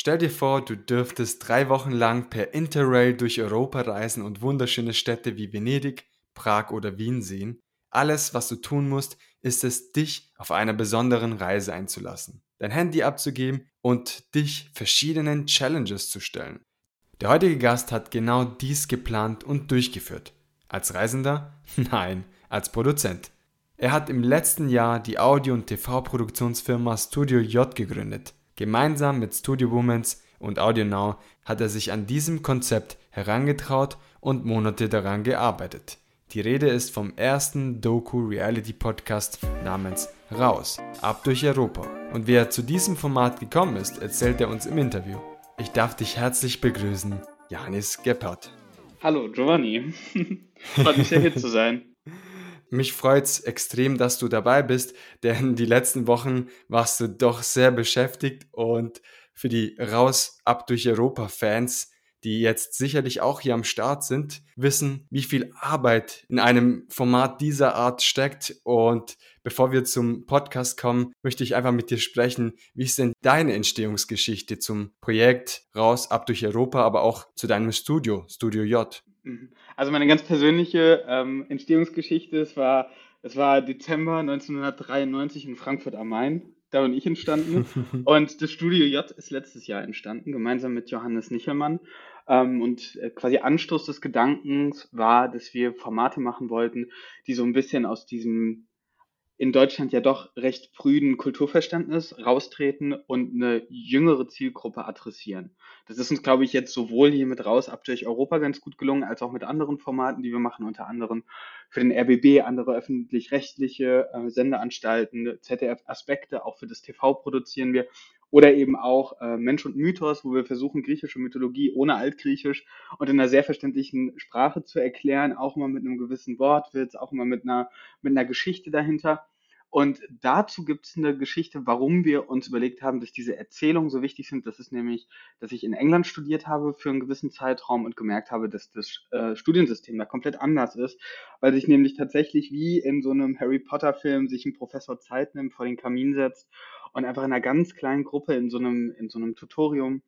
Stell dir vor, du dürftest drei Wochen lang per Interrail durch Europa reisen und wunderschöne Städte wie Venedig, Prag oder Wien sehen. Alles, was du tun musst, ist es, dich auf einer besonderen Reise einzulassen, dein Handy abzugeben und dich verschiedenen Challenges zu stellen. Der heutige Gast hat genau dies geplant und durchgeführt. Als Reisender? Nein, als Produzent. Er hat im letzten Jahr die Audio- und TV-Produktionsfirma Studio J gegründet. Gemeinsam mit Studio Womans und Audio Now hat er sich an diesem Konzept herangetraut und Monate daran gearbeitet. Die Rede ist vom ersten Doku-Reality-Podcast namens Raus, ab durch Europa. Und wie er zu diesem Format gekommen ist, erzählt er uns im Interview. Ich darf dich herzlich begrüßen, Janis Gebhardt. Hallo, Giovanni. Freut mich sehr hier zu sein. Mich freut's extrem, dass du dabei bist, denn die letzten Wochen warst du doch sehr beschäftigt und für die Raus ab durch Europa Fans, die jetzt sicherlich auch hier am Start sind, wissen, wie viel Arbeit in einem Format dieser Art steckt. Und bevor wir zum Podcast kommen, möchte ich einfach mit dir sprechen, wie ist denn deine Entstehungsgeschichte zum Projekt Raus ab durch Europa, aber auch zu deinem Studio, Studio J? Mhm. Also meine ganz persönliche ähm, Entstehungsgeschichte, es war, es war Dezember 1993 in Frankfurt am Main. Da bin ich entstanden. und das Studio J ist letztes Jahr entstanden, gemeinsam mit Johannes Nichelmann. Ähm, und äh, quasi Anstoß des Gedankens war, dass wir Formate machen wollten, die so ein bisschen aus diesem in Deutschland ja doch recht prüden Kulturverständnis raustreten und eine jüngere Zielgruppe adressieren. Das ist uns, glaube ich, jetzt sowohl hier mit raus ab durch Europa ganz gut gelungen, als auch mit anderen Formaten, die wir machen, unter anderem für den RBB, andere öffentlich-rechtliche äh, Sendeanstalten, ZDF-Aspekte, auch für das TV produzieren wir oder eben auch äh, Mensch und Mythos, wo wir versuchen, griechische Mythologie ohne Altgriechisch und in einer sehr verständlichen Sprache zu erklären, auch immer mit einem gewissen Wortwitz, auch immer mit einer, mit einer Geschichte dahinter. Und dazu gibt es eine Geschichte, warum wir uns überlegt haben, dass diese Erzählungen so wichtig sind. Das ist nämlich, dass ich in England studiert habe für einen gewissen Zeitraum und gemerkt habe, dass das äh, Studiensystem da komplett anders ist, weil sich nämlich tatsächlich wie in so einem Harry Potter-Film sich ein Professor Zeit nimmt, vor den Kamin setzt und einfach in einer ganz kleinen Gruppe in so einem, in so einem Tutorium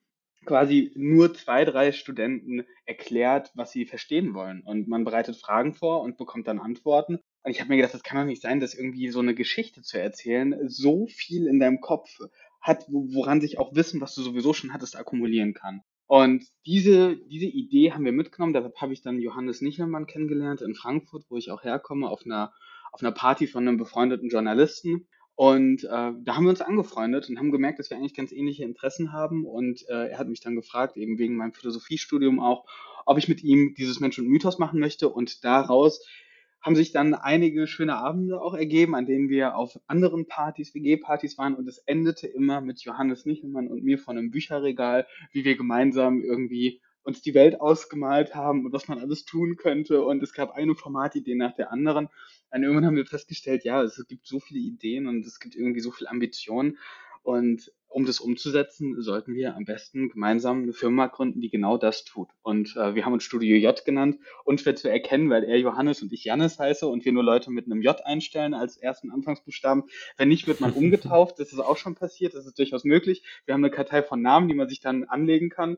quasi nur zwei, drei Studenten erklärt, was sie verstehen wollen. Und man bereitet Fragen vor und bekommt dann Antworten. Und ich habe mir gedacht, das kann doch nicht sein, dass irgendwie so eine Geschichte zu erzählen so viel in deinem Kopf hat, woran sich auch Wissen, was du sowieso schon hattest, akkumulieren kann. Und diese, diese Idee haben wir mitgenommen. Deshalb habe ich dann Johannes Nichelmann kennengelernt in Frankfurt, wo ich auch herkomme, auf einer, auf einer Party von einem befreundeten Journalisten. Und äh, da haben wir uns angefreundet und haben gemerkt, dass wir eigentlich ganz ähnliche Interessen haben. Und äh, er hat mich dann gefragt, eben wegen meinem Philosophiestudium auch, ob ich mit ihm dieses Mensch und Mythos machen möchte. Und daraus haben sich dann einige schöne Abende auch ergeben, an denen wir auf anderen Partys, WG-Partys waren. Und es endete immer mit Johannes Nichelmann und mir von einem Bücherregal, wie wir gemeinsam irgendwie uns die Welt ausgemalt haben und was man alles tun könnte. Und es gab eine Formatidee nach der anderen. Und irgendwann haben wir festgestellt, ja, es gibt so viele Ideen und es gibt irgendwie so viel Ambition. Und um das umzusetzen, sollten wir am besten gemeinsam eine Firma gründen, die genau das tut. Und äh, wir haben uns Studio J genannt, unschwer zu erkennen, weil er Johannes und ich Jannis heiße und wir nur Leute mit einem J einstellen als ersten Anfangsbuchstaben. Wenn nicht, wird man umgetauft. Das ist auch schon passiert. Das ist durchaus möglich. Wir haben eine Kartei von Namen, die man sich dann anlegen kann.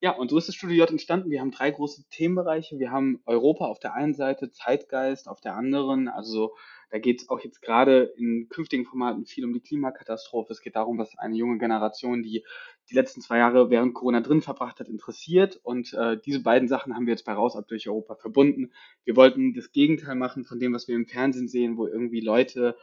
Ja, und so ist das Studio J entstanden. Wir haben drei große Themenbereiche. Wir haben Europa auf der einen Seite, Zeitgeist auf der anderen, also da geht es auch jetzt gerade in künftigen Formaten viel um die Klimakatastrophe. Es geht darum, was eine junge Generation, die die letzten zwei Jahre während Corona drin verbracht hat, interessiert. Und äh, diese beiden Sachen haben wir jetzt bei Raus ab durch Europa verbunden. Wir wollten das Gegenteil machen von dem, was wir im Fernsehen sehen, wo irgendwie Leute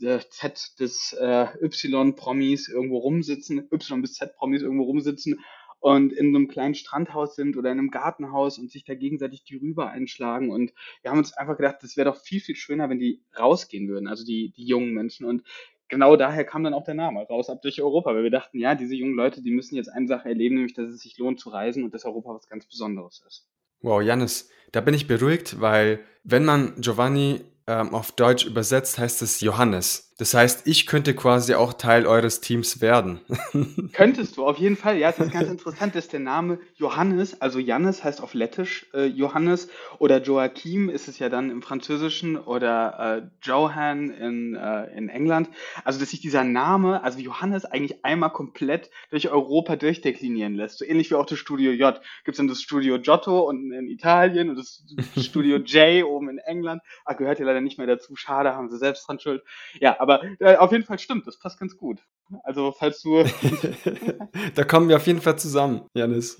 äh, Z bis äh, Y-Promis irgendwo rumsitzen, Y bis Z-Promis irgendwo rumsitzen und in so einem kleinen Strandhaus sind oder in einem Gartenhaus und sich da gegenseitig die Rüber einschlagen. Und wir haben uns einfach gedacht, das wäre doch viel, viel schöner, wenn die rausgehen würden, also die, die jungen Menschen. Und genau daher kam dann auch der Name, raus ab durch Europa, weil wir dachten, ja, diese jungen Leute, die müssen jetzt eine Sache erleben, nämlich, dass es sich lohnt zu reisen und dass Europa was ganz Besonderes ist. Wow, Janis, da bin ich beruhigt, weil wenn man Giovanni ähm, auf Deutsch übersetzt, heißt es Johannes. Das heißt, ich könnte quasi auch Teil eures Teams werden. Könntest du, auf jeden Fall. Ja, es ist ganz interessant, dass der Name Johannes, also Jannis heißt auf Lettisch äh, Johannes oder Joachim ist es ja dann im Französischen oder äh, Johan in, äh, in England. Also, dass sich dieser Name, also Johannes, eigentlich einmal komplett durch Europa durchdeklinieren lässt. So ähnlich wie auch das Studio J. Gibt es dann das Studio Giotto unten in Italien und das Studio J oben in England. Ah, gehört ja leider nicht mehr dazu. Schade, haben sie selbst dran schuld. Ja, aber äh, auf jeden Fall stimmt, das passt ganz gut. Also, falls du. da kommen wir auf jeden Fall zusammen, Janis.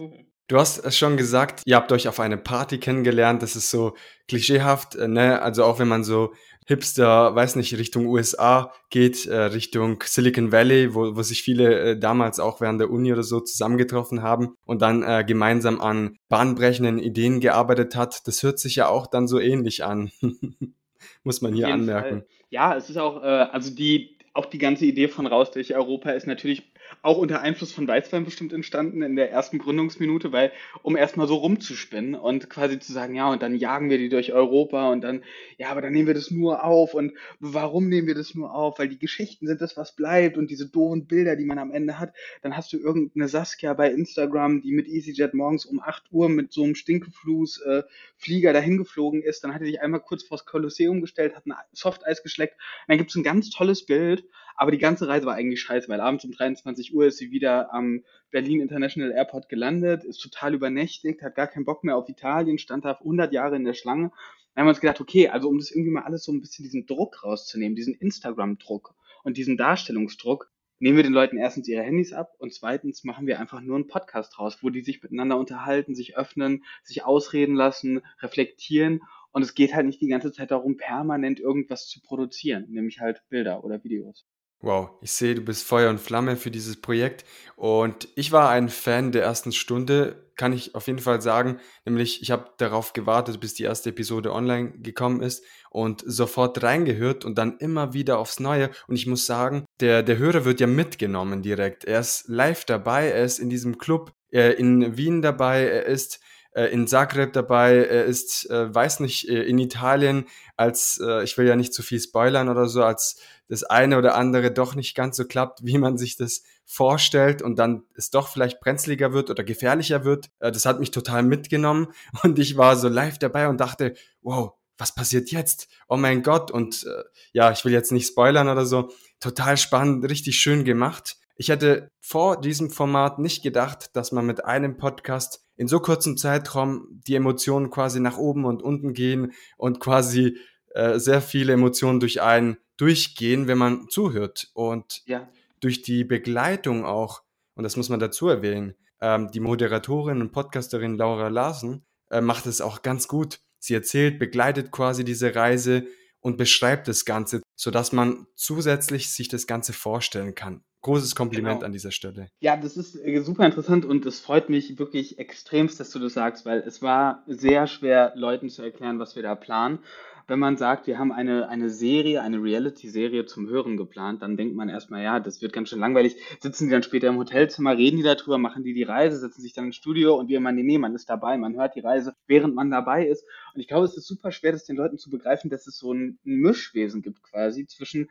Du hast es schon gesagt, ihr habt euch auf eine Party kennengelernt. Das ist so klischeehaft, äh, ne? Also auch wenn man so Hipster, weiß nicht, Richtung USA geht, äh, Richtung Silicon Valley, wo, wo sich viele äh, damals auch während der Uni oder so zusammengetroffen haben und dann äh, gemeinsam an bahnbrechenden Ideen gearbeitet hat. Das hört sich ja auch dann so ähnlich an. Muss man hier anmerken. Fall. Ja, es ist auch, äh, also die, auch die ganze Idee von Raus durch Europa ist natürlich auch unter Einfluss von Weißwein bestimmt entstanden in der ersten Gründungsminute, weil um erstmal so rumzuspinnen und quasi zu sagen, ja, und dann jagen wir die durch Europa und dann, ja, aber dann nehmen wir das nur auf und warum nehmen wir das nur auf? Weil die Geschichten sind das, was bleibt und diese doofen Bilder, die man am Ende hat, dann hast du irgendeine Saskia bei Instagram, die mit EasyJet morgens um 8 Uhr mit so einem Stinkefluss äh, Flieger dahin geflogen ist, dann hat er sich einmal kurz vors Kolosseum gestellt, hat ein Softeis geschleckt, und dann gibt es ein ganz tolles Bild aber die ganze Reise war eigentlich scheiße, weil abends um 23 Uhr ist sie wieder am Berlin International Airport gelandet, ist total übernächtigt, hat gar keinen Bock mehr auf Italien, stand da 100 Jahre in der Schlange. Dann haben wir uns gedacht, okay, also um das irgendwie mal alles so ein bisschen diesen Druck rauszunehmen, diesen Instagram-Druck und diesen Darstellungsdruck, nehmen wir den Leuten erstens ihre Handys ab und zweitens machen wir einfach nur einen Podcast raus, wo die sich miteinander unterhalten, sich öffnen, sich ausreden lassen, reflektieren und es geht halt nicht die ganze Zeit darum, permanent irgendwas zu produzieren, nämlich halt Bilder oder Videos. Wow, ich sehe, du bist Feuer und Flamme für dieses Projekt. Und ich war ein Fan der ersten Stunde, kann ich auf jeden Fall sagen, nämlich ich habe darauf gewartet, bis die erste Episode online gekommen ist und sofort reingehört und dann immer wieder aufs Neue. Und ich muss sagen, der, der Hörer wird ja mitgenommen direkt. Er ist live dabei, er ist in diesem Club äh, in Wien dabei, er ist in Zagreb dabei, ist, äh, weiß nicht, äh, in Italien, als, äh, ich will ja nicht zu viel spoilern oder so, als das eine oder andere doch nicht ganz so klappt, wie man sich das vorstellt und dann es doch vielleicht brenzliger wird oder gefährlicher wird. Äh, das hat mich total mitgenommen und ich war so live dabei und dachte, wow, was passiert jetzt? Oh mein Gott. Und äh, ja, ich will jetzt nicht spoilern oder so. Total spannend, richtig schön gemacht. Ich hätte vor diesem Format nicht gedacht, dass man mit einem Podcast in so kurzem Zeitraum die Emotionen quasi nach oben und unten gehen und quasi äh, sehr viele Emotionen durch einen durchgehen, wenn man zuhört. Und ja. durch die Begleitung auch, und das muss man dazu erwähnen, ähm, die Moderatorin und Podcasterin Laura Larsen äh, macht es auch ganz gut. Sie erzählt, begleitet quasi diese Reise und beschreibt das Ganze, sodass man zusätzlich sich das Ganze vorstellen kann. Großes Kompliment genau. an dieser Stelle. Ja, das ist äh, super interessant und es freut mich wirklich extremst, dass du das sagst, weil es war sehr schwer, Leuten zu erklären, was wir da planen wenn man sagt, wir haben eine, eine Serie, eine Reality-Serie zum Hören geplant, dann denkt man erstmal, ja, das wird ganz schön langweilig. Sitzen die dann später im Hotelzimmer, reden die darüber, machen die die Reise, setzen sich dann ins Studio und wir meinen, nee, man ist dabei, man hört die Reise, während man dabei ist. Und ich glaube, es ist super schwer, das den Leuten zu begreifen, dass es so ein Mischwesen gibt quasi zwischen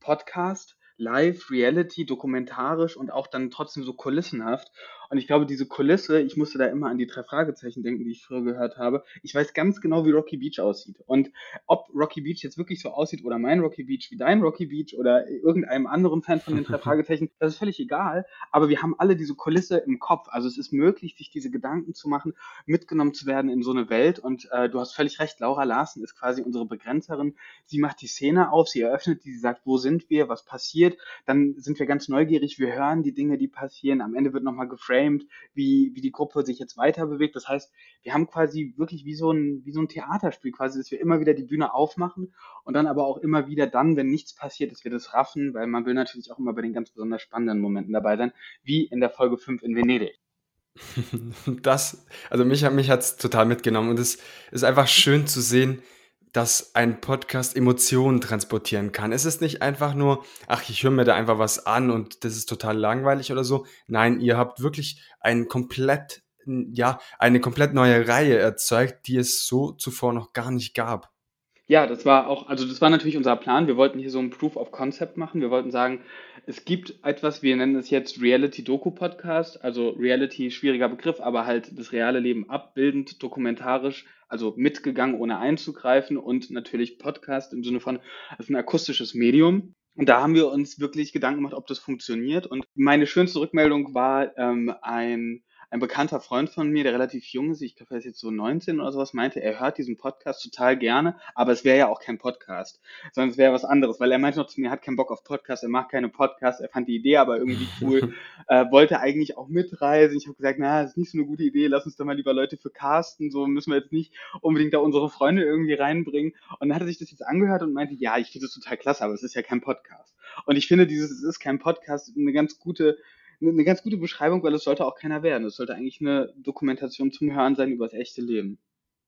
Podcast, Live, Reality, dokumentarisch und auch dann trotzdem so kulissenhaft. Und ich glaube, diese Kulisse, ich musste da immer an die drei Fragezeichen denken, die ich früher gehört habe. Ich weiß ganz genau, wie Rocky Beach aussieht. Und ob Rocky Beach jetzt wirklich so aussieht oder mein Rocky Beach wie dein Rocky Beach oder irgendeinem anderen Fan von den drei Fragezeichen, das ist völlig egal. Aber wir haben alle diese Kulisse im Kopf. Also es ist möglich, sich diese Gedanken zu machen, mitgenommen zu werden in so eine Welt. Und äh, du hast völlig recht, Laura Larsen ist quasi unsere Begrenzerin. Sie macht die Szene auf, sie eröffnet die, sie sagt, wo sind wir, was passiert. Dann sind wir ganz neugierig, wir hören die Dinge, die passieren. Am Ende wird nochmal geframed geframed, wie, wie die Gruppe sich jetzt weiter bewegt. Das heißt, wir haben quasi wirklich wie so ein, wie so ein Theaterspiel quasi, dass wir immer wieder die Bühne aufmachen und dann aber auch immer wieder dann, wenn nichts passiert, dass wir das raffen, weil man will natürlich auch immer bei den ganz besonders spannenden Momenten dabei sein, wie in der Folge 5 in Venedig. Das, also mich, mich hat es total mitgenommen und es ist einfach schön zu sehen, dass ein Podcast Emotionen transportieren kann. Es ist nicht einfach nur, ach, ich höre mir da einfach was an und das ist total langweilig oder so. Nein, ihr habt wirklich ein komplett, ja, eine komplett neue Reihe erzeugt, die es so zuvor noch gar nicht gab. Ja, das war auch, also das war natürlich unser Plan. Wir wollten hier so ein Proof of Concept machen. Wir wollten sagen, es gibt etwas, wir nennen es jetzt Reality-Doku-Podcast, also Reality, schwieriger Begriff, aber halt das reale Leben abbildend, dokumentarisch, also mitgegangen, ohne einzugreifen und natürlich Podcast im Sinne von, ist ein akustisches Medium. Und da haben wir uns wirklich Gedanken gemacht, ob das funktioniert. Und meine schönste Rückmeldung war ähm, ein ein bekannter Freund von mir, der relativ jung ist, ich glaube, er ist jetzt so 19 oder sowas, meinte, er hört diesen Podcast total gerne, aber es wäre ja auch kein Podcast, sondern es wäre was anderes, weil er meinte noch zu mir, er hat keinen Bock auf Podcasts, er macht keine Podcasts, er fand die Idee aber irgendwie cool, äh, wollte eigentlich auch mitreisen. Ich habe gesagt, na, das ist nicht so eine gute Idee, lass uns da mal lieber Leute für casten, so müssen wir jetzt nicht unbedingt da unsere Freunde irgendwie reinbringen. Und dann hat er sich das jetzt angehört und meinte, ja, ich finde das total klasse, aber es ist ja kein Podcast. Und ich finde dieses, es ist kein Podcast, eine ganz gute eine ganz gute Beschreibung, weil es sollte auch keiner werden. Es sollte eigentlich eine Dokumentation zum Hören sein über das echte Leben.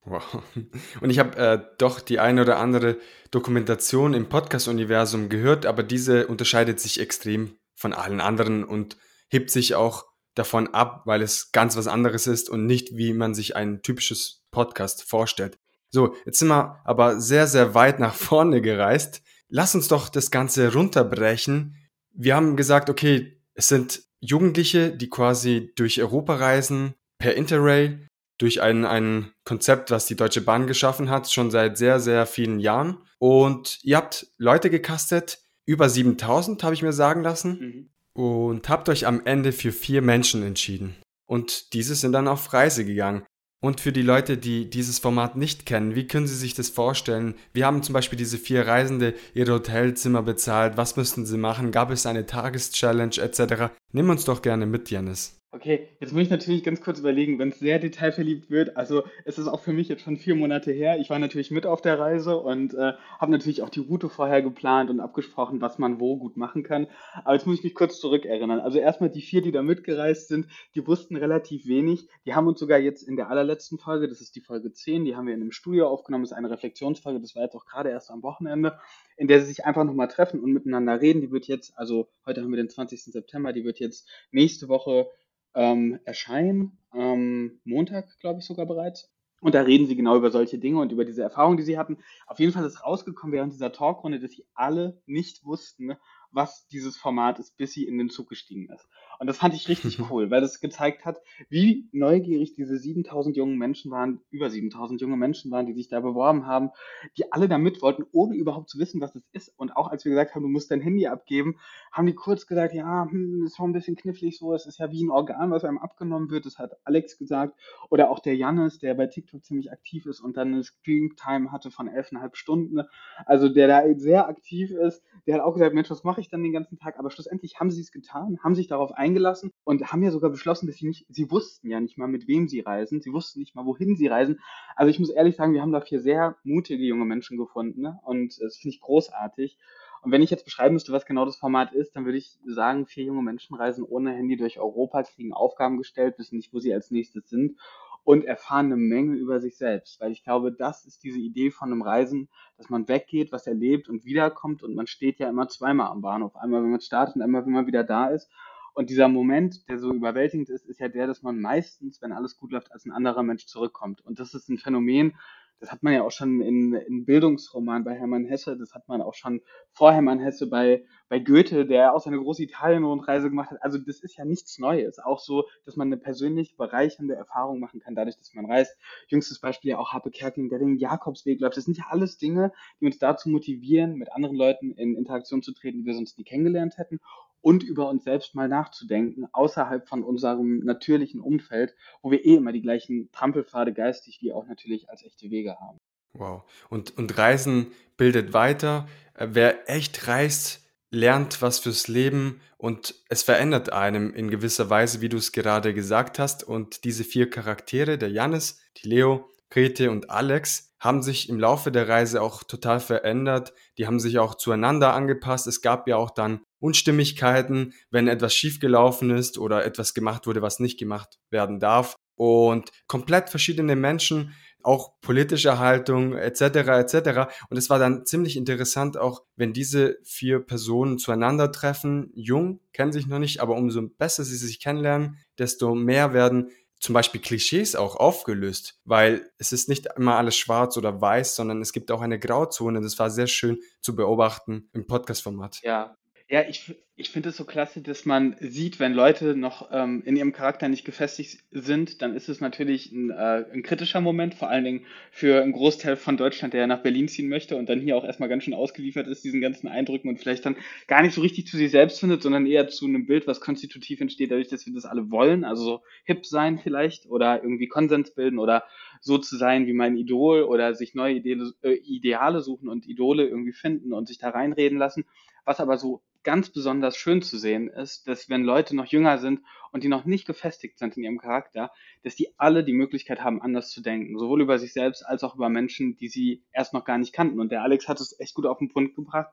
Wow. Und ich habe äh, doch die eine oder andere Dokumentation im Podcast-Universum gehört, aber diese unterscheidet sich extrem von allen anderen und hebt sich auch davon ab, weil es ganz was anderes ist und nicht, wie man sich ein typisches Podcast vorstellt. So, jetzt sind wir aber sehr, sehr weit nach vorne gereist. Lass uns doch das Ganze runterbrechen. Wir haben gesagt, okay, es sind Jugendliche, die quasi durch Europa reisen, per Interrail, durch ein, ein Konzept, was die Deutsche Bahn geschaffen hat, schon seit sehr, sehr vielen Jahren. Und ihr habt Leute gecastet, über 7000 habe ich mir sagen lassen, mhm. und habt euch am Ende für vier Menschen entschieden. Und diese sind dann auf Reise gegangen. Und für die Leute, die dieses Format nicht kennen, wie können sie sich das vorstellen? Wir haben zum Beispiel diese vier Reisende ihre Hotelzimmer bezahlt. Was müssten sie machen? Gab es eine Tageschallenge etc.? Nimm uns doch gerne mit, Janis. Okay, jetzt muss ich natürlich ganz kurz überlegen, wenn es sehr detailverliebt wird. Also es ist auch für mich jetzt schon vier Monate her. Ich war natürlich mit auf der Reise und äh, habe natürlich auch die Route vorher geplant und abgesprochen, was man wo gut machen kann. Aber jetzt muss ich mich kurz zurückerinnern. Also erstmal die vier, die da mitgereist sind, die wussten relativ wenig. Die haben uns sogar jetzt in der allerletzten Folge, das ist die Folge 10, die haben wir in einem Studio aufgenommen, das ist eine Reflexionsfolge, das war jetzt auch gerade erst am Wochenende, in der sie sich einfach nochmal treffen und miteinander reden. Die wird jetzt, also heute haben wir den 20. September, die wird jetzt nächste Woche ähm, erscheinen, am Montag, glaube ich, sogar bereits. Und da reden sie genau über solche Dinge und über diese Erfahrungen, die sie hatten. Auf jeden Fall ist rausgekommen während dieser Talkrunde, dass sie alle nicht wussten, was dieses Format ist, bis sie in den Zug gestiegen ist. Und das fand ich richtig cool, weil das gezeigt hat, wie neugierig diese 7000 jungen Menschen waren, über 7000 junge Menschen waren, die sich da beworben haben, die alle da mit wollten, ohne überhaupt zu wissen, was es ist. Und auch als wir gesagt haben, du musst dein Handy abgeben, haben die kurz gesagt, ja, hm, ist schon ein bisschen knifflig so, es ist ja wie ein Organ, was einem abgenommen wird, das hat Alex gesagt. Oder auch der Jannis, der bei TikTok ziemlich aktiv ist und dann eine Screen-Time hatte von 11,5 Stunden. Also der da sehr aktiv ist, der hat auch gesagt, Mensch, was mache ich dann den ganzen Tag? Aber schlussendlich haben sie es getan, haben sich darauf eingelassen und haben ja sogar beschlossen, dass sie nicht, sie wussten ja nicht mal, mit wem sie reisen, sie wussten nicht mal, wohin sie reisen. Also ich muss ehrlich sagen, wir haben da vier sehr mutige junge Menschen gefunden ne? und das finde ich großartig. Und wenn ich jetzt beschreiben müsste, was genau das Format ist, dann würde ich sagen, vier junge Menschen reisen ohne Handy durch Europa, kriegen Aufgaben gestellt, wissen nicht, wo sie als nächstes sind und erfahren eine Menge über sich selbst. Weil ich glaube, das ist diese Idee von einem Reisen, dass man weggeht, was erlebt und wiederkommt und man steht ja immer zweimal am Bahnhof. Einmal, wenn man startet und einmal, wenn man wieder da ist. Und dieser Moment, der so überwältigend ist, ist ja der, dass man meistens, wenn alles gut läuft, als ein anderer Mensch zurückkommt. Und das ist ein Phänomen, das hat man ja auch schon in, in Bildungsroman bei Hermann Hesse, das hat man auch schon vor Hermann Hesse bei, bei Goethe, der auch seine große Italien-Rundreise gemacht hat. Also das ist ja nichts Neues. Auch so, dass man eine persönlich bereichernde Erfahrung machen kann, dadurch, dass man reist. Jüngstes Beispiel ja auch Happe Kerkeling, der den Jakobsweg läuft. Das sind ja alles Dinge, die uns dazu motivieren, mit anderen Leuten in Interaktion zu treten, die wir sonst nie kennengelernt hätten und über uns selbst mal nachzudenken, außerhalb von unserem natürlichen Umfeld, wo wir eh immer die gleichen Trampelpfade geistig wie auch natürlich als echte Wege haben. Wow. Und, und Reisen bildet weiter. Äh, wer echt reist, lernt was fürs Leben und es verändert einem in gewisser Weise, wie du es gerade gesagt hast. Und diese vier Charaktere, der Janis, die Leo, Grete und Alex, haben sich im Laufe der Reise auch total verändert. Die haben sich auch zueinander angepasst. Es gab ja auch dann Unstimmigkeiten, wenn etwas schiefgelaufen ist oder etwas gemacht wurde, was nicht gemacht werden darf. Und komplett verschiedene Menschen, auch politische Haltung etc. etc. Und es war dann ziemlich interessant, auch wenn diese vier Personen zueinander treffen, jung, kennen sich noch nicht, aber umso besser sie sich kennenlernen, desto mehr werden zum Beispiel Klischees auch aufgelöst, weil es ist nicht immer alles schwarz oder weiß, sondern es gibt auch eine Grauzone. Das war sehr schön zu beobachten im Podcast-Format. Ja, ja, ich, ich finde es so klasse, dass man sieht, wenn Leute noch ähm, in ihrem Charakter nicht gefestigt sind, dann ist es natürlich ein, äh, ein kritischer Moment, vor allen Dingen für einen Großteil von Deutschland, der nach Berlin ziehen möchte und dann hier auch erstmal ganz schön ausgeliefert ist, diesen ganzen Eindrücken und vielleicht dann gar nicht so richtig zu sich selbst findet, sondern eher zu einem Bild, was konstitutiv entsteht, dadurch, dass wir das alle wollen, also so hip sein vielleicht oder irgendwie Konsens bilden oder so zu sein wie mein Idol oder sich neue Ideale, äh, Ideale suchen und Idole irgendwie finden und sich da reinreden lassen. Was aber so ganz besonders schön zu sehen ist, dass wenn Leute noch jünger sind und die noch nicht gefestigt sind in ihrem Charakter, dass die alle die Möglichkeit haben, anders zu denken, sowohl über sich selbst als auch über Menschen, die sie erst noch gar nicht kannten. Und der Alex hat es echt gut auf den Punkt gebracht.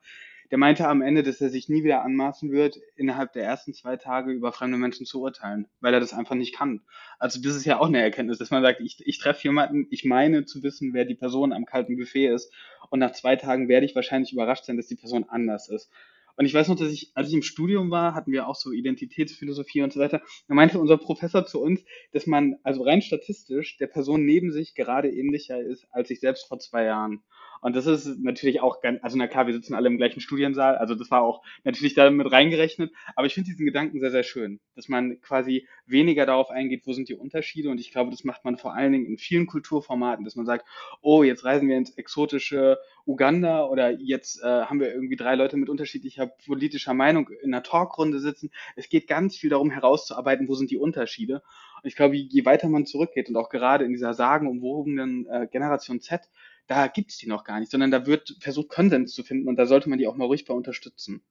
Der meinte am Ende, dass er sich nie wieder anmaßen wird, innerhalb der ersten zwei Tage über fremde Menschen zu urteilen, weil er das einfach nicht kann. Also das ist ja auch eine Erkenntnis, dass man sagt, ich, ich treffe jemanden, ich meine zu wissen, wer die Person am kalten Buffet ist und nach zwei Tagen werde ich wahrscheinlich überrascht sein, dass die Person anders ist. Und ich weiß noch, dass ich, als ich im Studium war, hatten wir auch so Identitätsphilosophie und so weiter. Da meinte unser Professor zu uns, dass man also rein statistisch der Person neben sich gerade ähnlicher ist als sich selbst vor zwei Jahren. Und das ist natürlich auch ganz, also na klar, wir sitzen alle im gleichen Studiensaal, also das war auch natürlich da mit reingerechnet, aber ich finde diesen Gedanken sehr, sehr schön, dass man quasi weniger darauf eingeht, wo sind die Unterschiede und ich glaube, das macht man vor allen Dingen in vielen Kulturformaten, dass man sagt, oh, jetzt reisen wir ins exotische Uganda oder jetzt äh, haben wir irgendwie drei Leute mit unterschiedlicher politischer Meinung in einer Talkrunde sitzen. Es geht ganz viel darum herauszuarbeiten, wo sind die Unterschiede. Und ich glaube, je weiter man zurückgeht und auch gerade in dieser sagenumwobenen äh, Generation Z, da gibt es die noch gar nicht, sondern da wird versucht, Konsens zu finden und da sollte man die auch mal ruhig bei unterstützen.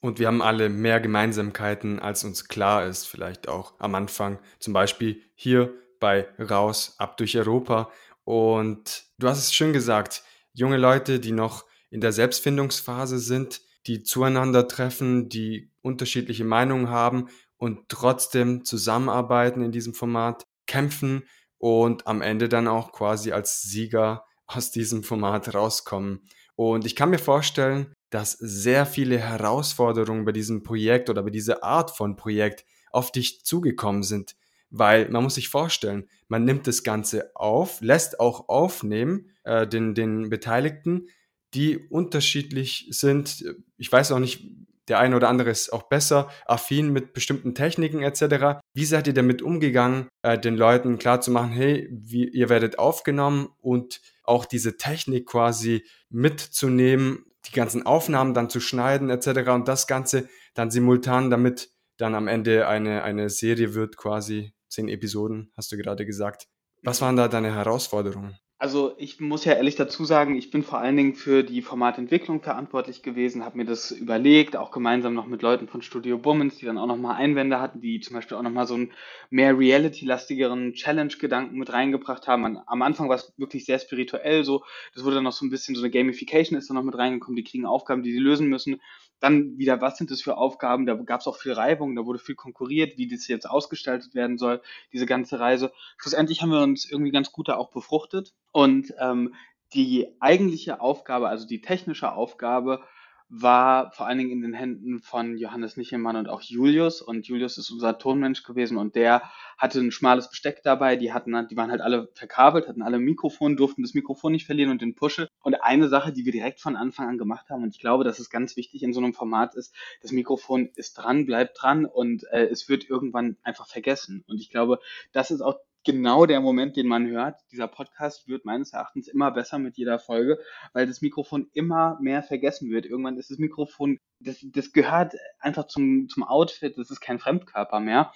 Und wir haben alle mehr Gemeinsamkeiten, als uns klar ist, vielleicht auch am Anfang. Zum Beispiel hier bei Raus ab durch Europa. Und du hast es schön gesagt, junge Leute, die noch in der Selbstfindungsphase sind, die zueinander treffen, die unterschiedliche Meinungen haben und trotzdem zusammenarbeiten in diesem Format, kämpfen und am Ende dann auch quasi als Sieger aus diesem Format rauskommen. Und ich kann mir vorstellen, dass sehr viele Herausforderungen bei diesem Projekt oder bei dieser Art von Projekt auf dich zugekommen sind. Weil man muss sich vorstellen, man nimmt das Ganze auf, lässt auch aufnehmen, äh, den, den Beteiligten, die unterschiedlich sind. Ich weiß auch nicht, der eine oder andere ist auch besser, affin mit bestimmten Techniken etc. Wie seid ihr damit umgegangen, äh, den Leuten klarzumachen, hey, wie, ihr werdet aufgenommen und auch diese Technik quasi mitzunehmen, die ganzen Aufnahmen dann zu schneiden etc. und das Ganze dann simultan, damit dann am Ende eine, eine Serie wird, quasi zehn Episoden, hast du gerade gesagt. Was waren da deine Herausforderungen? Also ich muss ja ehrlich dazu sagen, ich bin vor allen Dingen für die Formatentwicklung verantwortlich gewesen, habe mir das überlegt, auch gemeinsam noch mit Leuten von Studio Bummens, die dann auch nochmal Einwände hatten, die zum Beispiel auch nochmal so einen mehr Reality-lastigeren Challenge-Gedanken mit reingebracht haben. Am Anfang war es wirklich sehr spirituell so, das wurde dann noch so ein bisschen so eine Gamification ist dann noch mit reingekommen, die kriegen Aufgaben, die sie lösen müssen. Dann wieder, was sind das für Aufgaben? Da gab es auch viel Reibung, da wurde viel konkurriert, wie das jetzt ausgestaltet werden soll, diese ganze Reise. Schlussendlich haben wir uns irgendwie ganz gut da auch befruchtet. Und ähm, die eigentliche Aufgabe, also die technische Aufgabe, war vor allen Dingen in den Händen von Johannes Nichelmann und auch Julius. Und Julius ist unser Tonmensch gewesen und der hatte ein schmales Besteck dabei. Die hatten, die waren halt alle verkabelt, hatten alle Mikrofon, durften das Mikrofon nicht verlieren und den Pushe. Und eine Sache, die wir direkt von Anfang an gemacht haben, und ich glaube, dass es ganz wichtig in so einem Format ist, das Mikrofon ist dran, bleibt dran und äh, es wird irgendwann einfach vergessen. Und ich glaube, das ist auch genau der Moment, den man hört. Dieser Podcast wird meines Erachtens immer besser mit jeder Folge, weil das Mikrofon immer mehr vergessen wird. Irgendwann ist das Mikrofon, das, das gehört einfach zum, zum Outfit, das ist kein Fremdkörper mehr.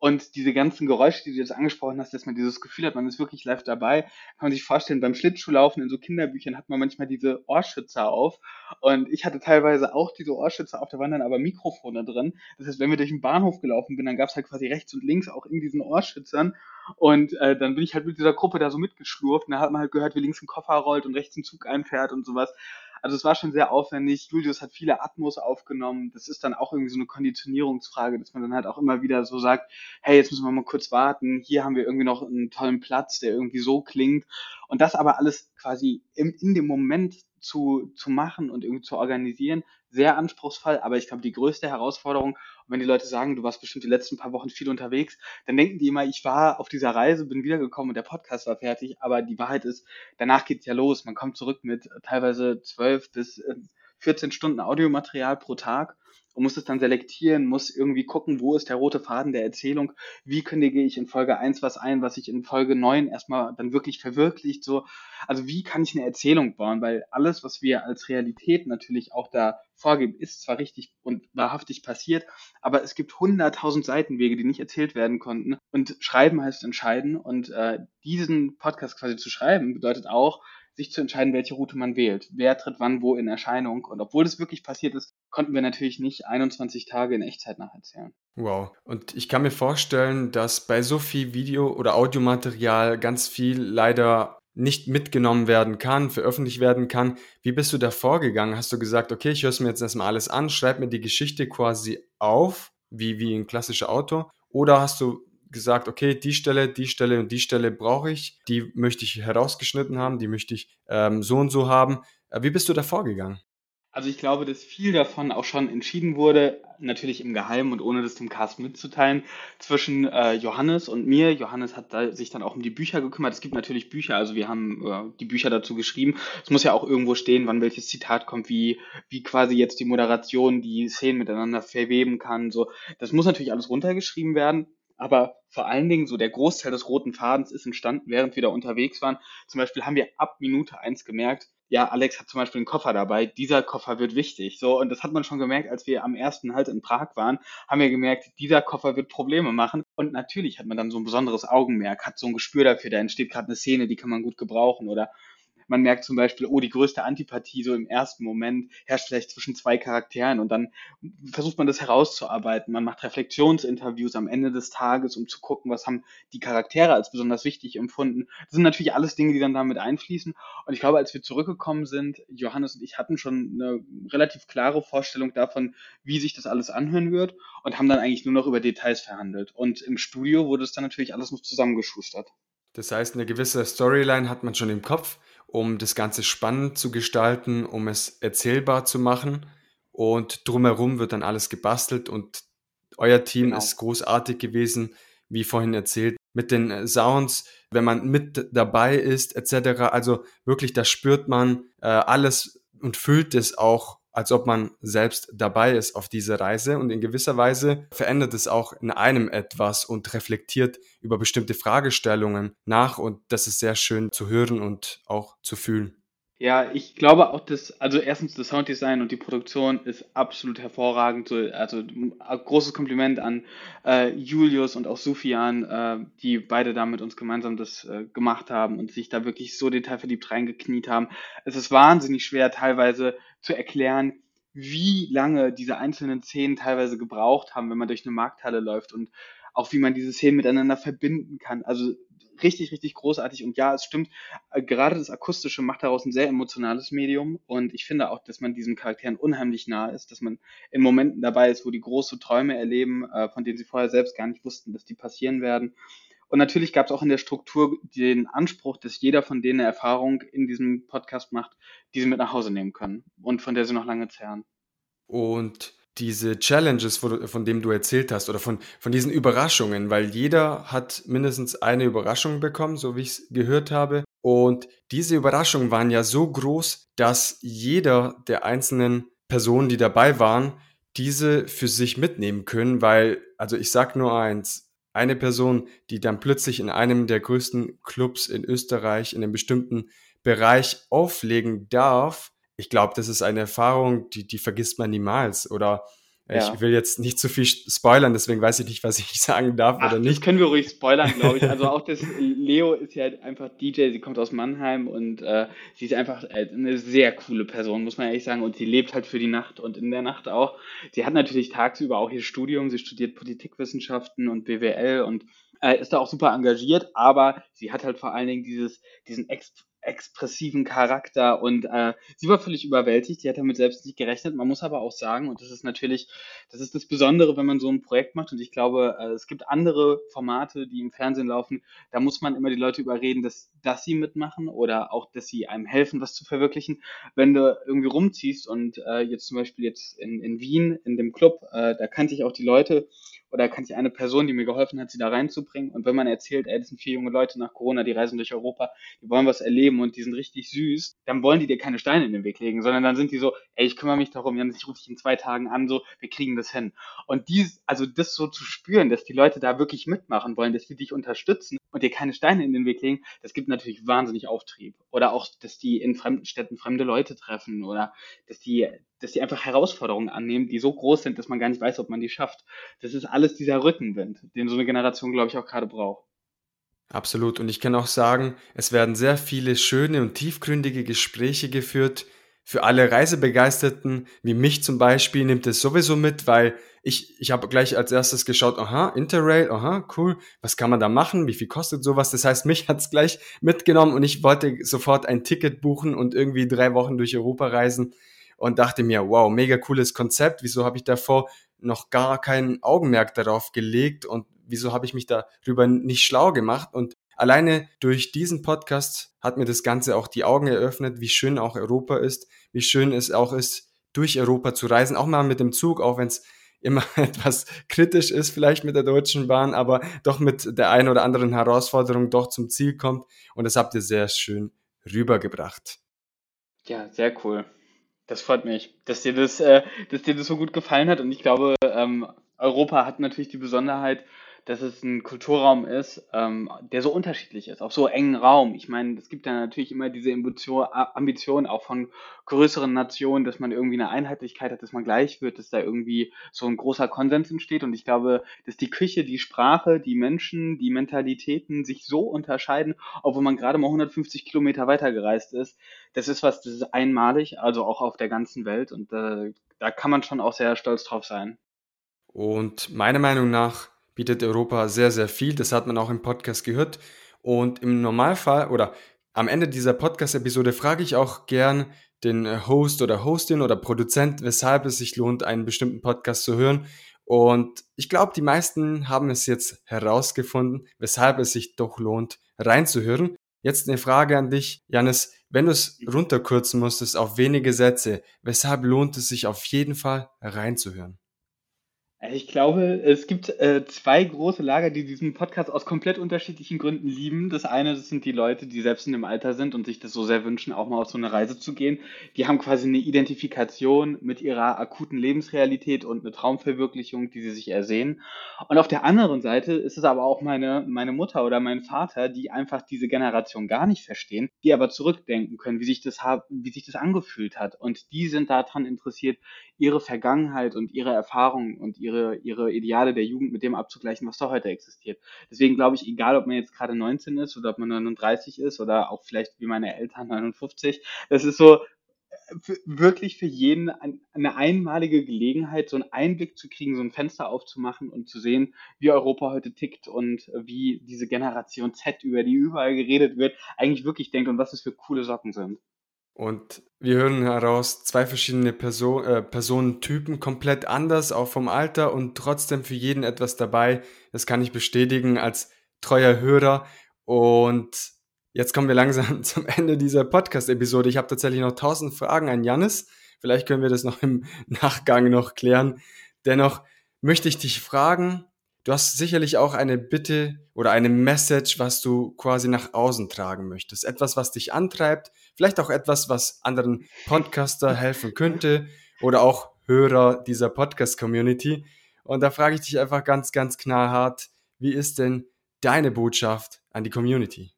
Und diese ganzen Geräusche, die du jetzt angesprochen hast, dass man dieses Gefühl hat, man ist wirklich live dabei, kann man sich vorstellen, beim Schlittschuhlaufen in so Kinderbüchern hat man manchmal diese Ohrschützer auf. Und ich hatte teilweise auch diese Ohrschützer auf, da waren dann aber Mikrofone drin. Das heißt, wenn wir durch den Bahnhof gelaufen bin, dann gab es halt quasi rechts und links auch in diesen Ohrschützern. Und äh, dann bin ich halt mit dieser Gruppe da so mitgeschlurft und da hat man halt gehört, wie links ein Koffer rollt und rechts ein Zug einfährt und sowas. Also es war schon sehr aufwendig. Julius hat viele Atmos aufgenommen. Das ist dann auch irgendwie so eine Konditionierungsfrage, dass man dann halt auch immer wieder so sagt, hey, jetzt müssen wir mal kurz warten. Hier haben wir irgendwie noch einen tollen Platz, der irgendwie so klingt. Und das aber alles quasi im, in dem Moment zu, zu machen und irgendwie zu organisieren, sehr anspruchsvoll. Aber ich glaube, die größte Herausforderung Und wenn die Leute sagen, du warst bestimmt die letzten paar Wochen viel unterwegs, dann denken die immer, ich war auf dieser Reise, bin wiedergekommen und der Podcast war fertig. Aber die Wahrheit ist, danach geht's ja los. Man kommt zurück mit teilweise zwölf bis 14 Stunden Audiomaterial pro Tag und muss es dann selektieren, muss irgendwie gucken, wo ist der rote Faden der Erzählung, wie kündige ich in Folge 1 was ein, was sich in Folge 9 erstmal dann wirklich verwirklicht, so. Also wie kann ich eine Erzählung bauen, weil alles, was wir als Realität natürlich auch da vorgeben, ist zwar richtig und wahrhaftig passiert, aber es gibt hunderttausend Seitenwege, die nicht erzählt werden konnten und schreiben heißt entscheiden und äh, diesen Podcast quasi zu schreiben bedeutet auch, sich zu entscheiden, welche Route man wählt. Wer tritt wann wo in Erscheinung. Und obwohl das wirklich passiert ist, konnten wir natürlich nicht 21 Tage in Echtzeit nacherzählen. Wow. Und ich kann mir vorstellen, dass bei so viel Video- oder Audiomaterial ganz viel leider nicht mitgenommen werden kann, veröffentlicht werden kann. Wie bist du da vorgegangen? Hast du gesagt, okay, ich höre es mir jetzt erstmal alles an, schreib mir die Geschichte quasi auf, wie, wie ein klassischer Autor? Oder hast du gesagt, okay, die Stelle, die Stelle und die Stelle brauche ich, die möchte ich herausgeschnitten haben, die möchte ich ähm, so und so haben. Äh, wie bist du da vorgegangen? Also ich glaube, dass viel davon auch schon entschieden wurde, natürlich im Geheimen und ohne das dem Cast mitzuteilen, zwischen äh, Johannes und mir. Johannes hat da sich dann auch um die Bücher gekümmert. Es gibt natürlich Bücher, also wir haben äh, die Bücher dazu geschrieben. Es muss ja auch irgendwo stehen, wann welches Zitat kommt, wie, wie quasi jetzt die Moderation die Szenen miteinander verweben kann. So, das muss natürlich alles runtergeschrieben werden. Aber vor allen Dingen so der Großteil des roten Fadens ist entstanden, während wir da unterwegs waren. Zum Beispiel haben wir ab Minute eins gemerkt, ja, Alex hat zum Beispiel einen Koffer dabei, dieser Koffer wird wichtig. So, und das hat man schon gemerkt, als wir am ersten Halt in Prag waren, haben wir gemerkt, dieser Koffer wird Probleme machen. Und natürlich hat man dann so ein besonderes Augenmerk, hat so ein Gespür dafür, da entsteht gerade eine Szene, die kann man gut gebrauchen oder man merkt zum Beispiel, oh, die größte Antipathie so im ersten Moment herrscht vielleicht zwischen zwei Charakteren und dann versucht man das herauszuarbeiten. Man macht Reflexionsinterviews am Ende des Tages, um zu gucken, was haben die Charaktere als besonders wichtig empfunden. Das sind natürlich alles Dinge, die dann damit einfließen. Und ich glaube, als wir zurückgekommen sind, Johannes und ich hatten schon eine relativ klare Vorstellung davon, wie sich das alles anhören wird und haben dann eigentlich nur noch über Details verhandelt. Und im Studio wurde es dann natürlich alles noch zusammengeschustert. Das heißt, eine gewisse Storyline hat man schon im Kopf um das Ganze spannend zu gestalten, um es erzählbar zu machen. Und drumherum wird dann alles gebastelt und euer Team genau. ist großartig gewesen, wie vorhin erzählt, mit den Sounds, wenn man mit dabei ist, etc. Also wirklich, da spürt man äh, alles und fühlt es auch als ob man selbst dabei ist auf dieser Reise und in gewisser Weise verändert es auch in einem etwas und reflektiert über bestimmte Fragestellungen nach und das ist sehr schön zu hören und auch zu fühlen. Ja, ich glaube auch, dass, also erstens das Sounddesign und die Produktion ist absolut hervorragend. So, also großes Kompliment an äh, Julius und auch Sufian, äh, die beide da mit uns gemeinsam das äh, gemacht haben und sich da wirklich so detailverliebt reingekniet haben. Es ist wahnsinnig schwer, teilweise zu erklären, wie lange diese einzelnen Szenen teilweise gebraucht haben, wenn man durch eine Markthalle läuft und auch wie man diese Szenen miteinander verbinden kann. Also richtig, richtig großartig. Und ja, es stimmt, äh, gerade das Akustische macht daraus ein sehr emotionales Medium. Und ich finde auch, dass man diesen Charakteren unheimlich nah ist, dass man in Momenten dabei ist, wo die große Träume erleben, äh, von denen sie vorher selbst gar nicht wussten, dass die passieren werden. Und natürlich gab es auch in der Struktur den Anspruch, dass jeder von denen eine Erfahrung in diesem Podcast macht, die sie mit nach Hause nehmen können und von der sie noch lange zehren. Und diese Challenges, von, dem du erzählt hast, oder von, von diesen Überraschungen, weil jeder hat mindestens eine Überraschung bekommen, so wie ich es gehört habe. Und diese Überraschungen waren ja so groß, dass jeder der einzelnen Personen, die dabei waren, diese für sich mitnehmen können, weil, also ich sag nur eins, eine Person, die dann plötzlich in einem der größten Clubs in Österreich in einem bestimmten Bereich auflegen darf, ich glaube, das ist eine Erfahrung, die, die vergisst man niemals. Oder ja. ich will jetzt nicht zu viel spoilern, deswegen weiß ich nicht, was ich sagen darf Ach, oder nicht. Das können wir ruhig spoilern, glaube ich. Also auch das Leo ist ja einfach DJ, sie kommt aus Mannheim und äh, sie ist einfach äh, eine sehr coole Person, muss man ehrlich sagen. Und sie lebt halt für die Nacht und in der Nacht auch. Sie hat natürlich tagsüber auch ihr Studium, sie studiert Politikwissenschaften und BWL und äh, ist da auch super engagiert, aber sie hat halt vor allen Dingen dieses, diesen ex expressiven Charakter und äh, sie war völlig überwältigt, die hat damit selbst nicht gerechnet. Man muss aber auch sagen, und das ist natürlich, das ist das Besondere, wenn man so ein Projekt macht und ich glaube, äh, es gibt andere Formate, die im Fernsehen laufen, da muss man immer die Leute überreden, dass, dass sie mitmachen oder auch, dass sie einem helfen, was zu verwirklichen. Wenn du irgendwie rumziehst und äh, jetzt zum Beispiel jetzt in, in Wien, in dem Club, äh, da kannte ich auch die Leute oder kannte ich eine Person, die mir geholfen hat, sie da reinzubringen und wenn man erzählt, ey, das sind vier junge Leute nach Corona, die reisen durch Europa, die wollen was erleben, Leben und die sind richtig süß, dann wollen die dir keine Steine in den Weg legen, sondern dann sind die so, ey, ich kümmere mich darum, ich rufe dich in zwei Tagen an, so, wir kriegen das hin. Und dies, also das so zu spüren, dass die Leute da wirklich mitmachen wollen, dass die dich unterstützen und dir keine Steine in den Weg legen, das gibt natürlich wahnsinnig Auftrieb. Oder auch, dass die in fremden Städten fremde Leute treffen oder dass die, dass die einfach Herausforderungen annehmen, die so groß sind, dass man gar nicht weiß, ob man die schafft. Das ist alles dieser Rückenwind, den so eine Generation, glaube ich, auch gerade braucht. Absolut. Und ich kann auch sagen, es werden sehr viele schöne und tiefgründige Gespräche geführt. Für alle Reisebegeisterten, wie mich zum Beispiel, nimmt es sowieso mit, weil ich, ich habe gleich als erstes geschaut, aha, Interrail, aha, cool, was kann man da machen, wie viel kostet sowas? Das heißt, mich hat's gleich mitgenommen und ich wollte sofort ein Ticket buchen und irgendwie drei Wochen durch Europa reisen und dachte mir, wow, mega cooles Konzept, wieso habe ich davor noch gar kein Augenmerk darauf gelegt und wieso habe ich mich darüber nicht schlau gemacht? Und alleine durch diesen Podcast hat mir das Ganze auch die Augen eröffnet, wie schön auch Europa ist, wie schön es auch ist, durch Europa zu reisen, auch mal mit dem Zug, auch wenn es immer etwas kritisch ist, vielleicht mit der Deutschen Bahn, aber doch mit der einen oder anderen Herausforderung doch zum Ziel kommt. Und das habt ihr sehr schön rübergebracht. Ja, sehr cool. Das freut mich, dass dir das, äh, dass dir das so gut gefallen hat. Und ich glaube, ähm, Europa hat natürlich die Besonderheit, dass es ein Kulturraum ist, ähm, der so unterschiedlich ist, auf so engen Raum. Ich meine, es gibt ja natürlich immer diese Ambition, Ambition auch von größeren Nationen, dass man irgendwie eine Einheitlichkeit hat, dass man gleich wird, dass da irgendwie so ein großer Konsens entsteht. Und ich glaube, dass die Küche, die Sprache, die Menschen, die Mentalitäten sich so unterscheiden, obwohl man gerade mal 150 Kilometer weiter gereist ist. Das ist was, das ist einmalig, also auch auf der ganzen Welt. Und äh, da kann man schon auch sehr stolz drauf sein. Und meiner Meinung nach bietet Europa sehr, sehr viel. Das hat man auch im Podcast gehört. Und im Normalfall oder am Ende dieser Podcast-Episode frage ich auch gern den Host oder Hostin oder Produzent, weshalb es sich lohnt, einen bestimmten Podcast zu hören. Und ich glaube, die meisten haben es jetzt herausgefunden, weshalb es sich doch lohnt, reinzuhören. Jetzt eine Frage an dich, Janis. Wenn du es runterkürzen musstest auf wenige Sätze, weshalb lohnt es sich auf jeden Fall reinzuhören? Ich glaube, es gibt äh, zwei große Lager, die diesen Podcast aus komplett unterschiedlichen Gründen lieben. Das eine, das sind die Leute, die selbst in dem Alter sind und sich das so sehr wünschen, auch mal auf so eine Reise zu gehen. Die haben quasi eine Identifikation mit ihrer akuten Lebensrealität und eine Traumverwirklichung, die sie sich ersehen. Und auf der anderen Seite ist es aber auch meine, meine Mutter oder mein Vater, die einfach diese Generation gar nicht verstehen, die aber zurückdenken können, wie sich das, wie sich das angefühlt hat. Und die sind daran interessiert, ihre Vergangenheit und ihre Erfahrungen und ihre ihre, ihre Ideale der Jugend mit dem abzugleichen, was da heute existiert. Deswegen glaube ich, egal ob man jetzt gerade 19 ist oder ob man 39 ist oder auch vielleicht wie meine Eltern 59, das ist so für, wirklich für jeden ein, eine einmalige Gelegenheit, so einen Einblick zu kriegen, so ein Fenster aufzumachen und zu sehen, wie Europa heute tickt und wie diese Generation Z, über die überall geredet wird, eigentlich wirklich denkt und was es für coole Socken sind. Und wir hören heraus zwei verschiedene Person, äh, Personentypen, komplett anders, auch vom Alter und trotzdem für jeden etwas dabei. Das kann ich bestätigen als treuer Hörer. Und jetzt kommen wir langsam zum Ende dieser Podcast-Episode. Ich habe tatsächlich noch tausend Fragen an Jannis. Vielleicht können wir das noch im Nachgang noch klären. Dennoch möchte ich dich fragen, Du hast sicherlich auch eine Bitte oder eine Message, was du quasi nach außen tragen möchtest. Etwas, was dich antreibt, vielleicht auch etwas, was anderen Podcaster helfen könnte oder auch Hörer dieser Podcast-Community. Und da frage ich dich einfach ganz, ganz knallhart, wie ist denn deine Botschaft an die Community?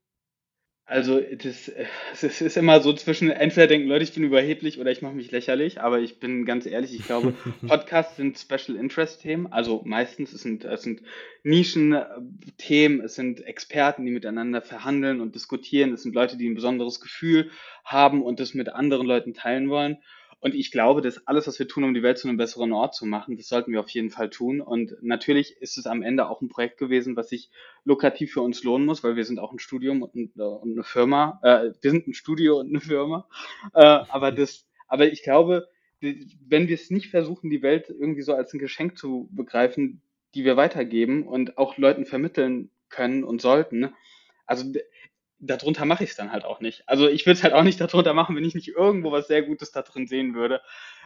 Also das, es ist immer so zwischen, entweder denken Leute, ich bin überheblich oder ich mache mich lächerlich, aber ich bin ganz ehrlich, ich glaube, Podcasts sind Special Interest Themen, also meistens, es sind, es sind Nischenthemen, es sind Experten, die miteinander verhandeln und diskutieren, es sind Leute, die ein besonderes Gefühl haben und das mit anderen Leuten teilen wollen. Und ich glaube, dass alles, was wir tun, um die Welt zu einem besseren Ort zu machen, das sollten wir auf jeden Fall tun. Und natürlich ist es am Ende auch ein Projekt gewesen, was sich lukrativ für uns lohnen muss, weil wir sind auch ein Studium und, und eine Firma. Äh, wir sind ein Studio und eine Firma. Äh, aber das, aber ich glaube, wenn wir es nicht versuchen, die Welt irgendwie so als ein Geschenk zu begreifen, die wir weitergeben und auch Leuten vermitteln können und sollten, also darunter mache ich es dann halt auch nicht. Also ich würde es halt auch nicht darunter machen, wenn ich nicht irgendwo was sehr Gutes da drin sehen würde.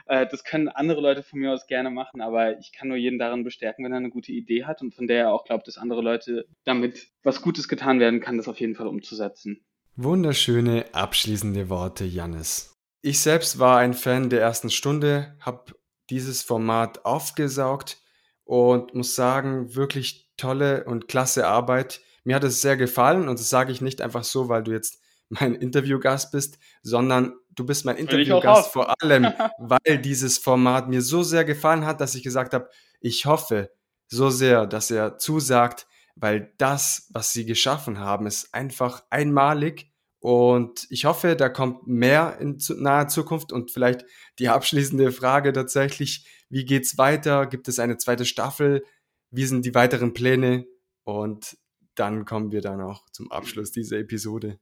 Äh, das können andere Leute von mir aus gerne machen, aber ich kann nur jeden darin bestärken, wenn er eine gute Idee hat und von der er auch glaubt, dass andere Leute damit was Gutes getan werden kann, das auf jeden Fall umzusetzen. Wunderschöne abschließende Worte, Jannis. Ich selbst war ein Fan der ersten Stunde, habe dieses Format aufgesaugt und muss sagen, wirklich tolle und klasse Arbeit. Mir hat es sehr gefallen und das sage ich nicht einfach so, weil du jetzt mein Interviewgast bist, sondern du bist mein Interviewgast vor allem, weil dieses Format mir so sehr gefallen hat, dass ich gesagt habe, ich hoffe so sehr, dass er zusagt, weil das, was sie geschaffen haben, ist einfach einmalig und ich hoffe, da kommt mehr in naher Zukunft und vielleicht die abschließende Frage tatsächlich, wie geht's weiter? Gibt es eine zweite Staffel? Wie sind die weiteren Pläne? Und dann kommen wir dann auch zum Abschluss dieser Episode.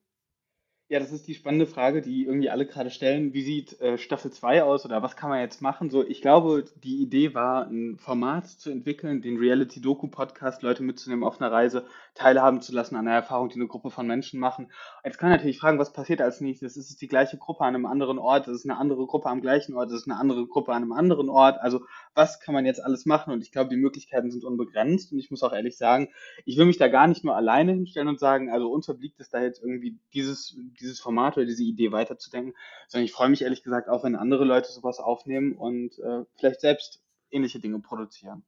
Ja, das ist die spannende Frage, die irgendwie alle gerade stellen. Wie sieht äh, Staffel 2 aus oder was kann man jetzt machen? So, ich glaube, die Idee war, ein Format zu entwickeln, den Reality-Doku-Podcast, Leute mitzunehmen auf einer Reise, teilhaben zu lassen an einer Erfahrung, die eine Gruppe von Menschen machen. Jetzt kann man natürlich fragen, was passiert als nächstes? Ist es die gleiche Gruppe an einem anderen Ort? Ist es eine andere Gruppe am gleichen Ort? Ist es eine andere Gruppe an einem anderen Ort? Also, was kann man jetzt alles machen? Und ich glaube, die Möglichkeiten sind unbegrenzt. Und ich muss auch ehrlich sagen, ich will mich da gar nicht nur alleine hinstellen und sagen, also uns obliegt es da jetzt irgendwie dieses dieses Format oder diese Idee weiterzudenken, sondern ich freue mich ehrlich gesagt auch, wenn andere Leute sowas aufnehmen und äh, vielleicht selbst ähnliche Dinge produzieren.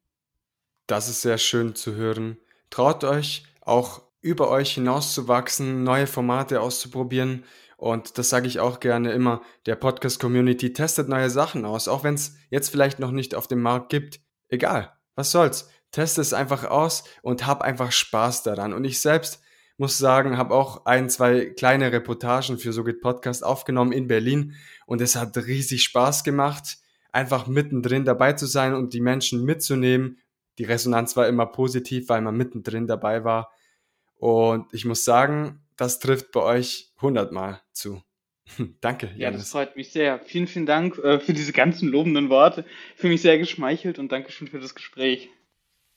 Das ist sehr schön zu hören. Traut euch auch über euch hinauszuwachsen, neue Formate auszuprobieren. Und das sage ich auch gerne immer, der Podcast-Community testet neue Sachen aus, auch wenn es jetzt vielleicht noch nicht auf dem Markt gibt. Egal, was soll's. Teste es einfach aus und hab einfach Spaß daran. Und ich selbst muss sagen, habe auch ein, zwei kleine Reportagen für So geht Podcast aufgenommen in Berlin und es hat riesig Spaß gemacht, einfach mittendrin dabei zu sein und die Menschen mitzunehmen. Die Resonanz war immer positiv, weil man mittendrin dabei war. Und ich muss sagen, das trifft bei euch hundertmal zu. Danke. Ja, Janis. das freut mich sehr. Vielen, vielen Dank äh, für diese ganzen lobenden Worte. Ich fühle mich sehr geschmeichelt und danke schön für das Gespräch.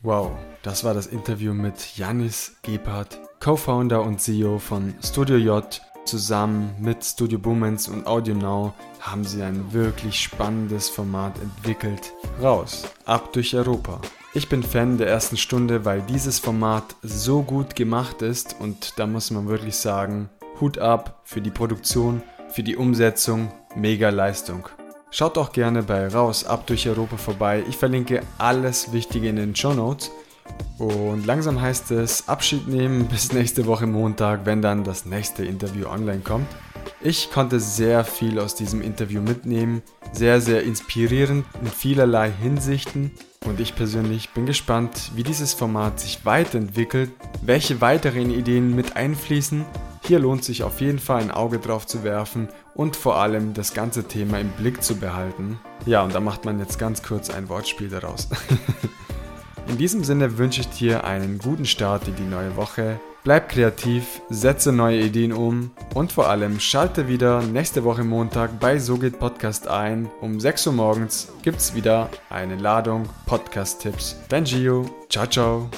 Wow, das war das Interview mit Janis Gebhardt, Co-Founder und CEO von Studio J. Zusammen mit Studio Boomens und Audio Now haben sie ein wirklich spannendes Format entwickelt. Raus, ab durch Europa. Ich bin Fan der ersten Stunde, weil dieses Format so gut gemacht ist und da muss man wirklich sagen, Hut ab für die Produktion, für die Umsetzung, mega Leistung. Schaut auch gerne bei Raus ab durch Europa vorbei. Ich verlinke alles Wichtige in den Show Notes. Und langsam heißt es Abschied nehmen bis nächste Woche Montag, wenn dann das nächste Interview online kommt. Ich konnte sehr viel aus diesem Interview mitnehmen, sehr, sehr inspirierend in vielerlei Hinsichten. Und ich persönlich bin gespannt, wie dieses Format sich weiterentwickelt, welche weiteren Ideen mit einfließen. Hier lohnt sich auf jeden Fall ein Auge drauf zu werfen und vor allem das ganze Thema im Blick zu behalten. Ja, und da macht man jetzt ganz kurz ein Wortspiel daraus. in diesem Sinne wünsche ich dir einen guten Start in die neue Woche. Bleib kreativ, setze neue Ideen um und vor allem schalte wieder nächste Woche Montag bei So geht Podcast ein. Um 6 Uhr morgens gibt's wieder eine Ladung Podcast-Tipps. Dein Gio, ciao ciao.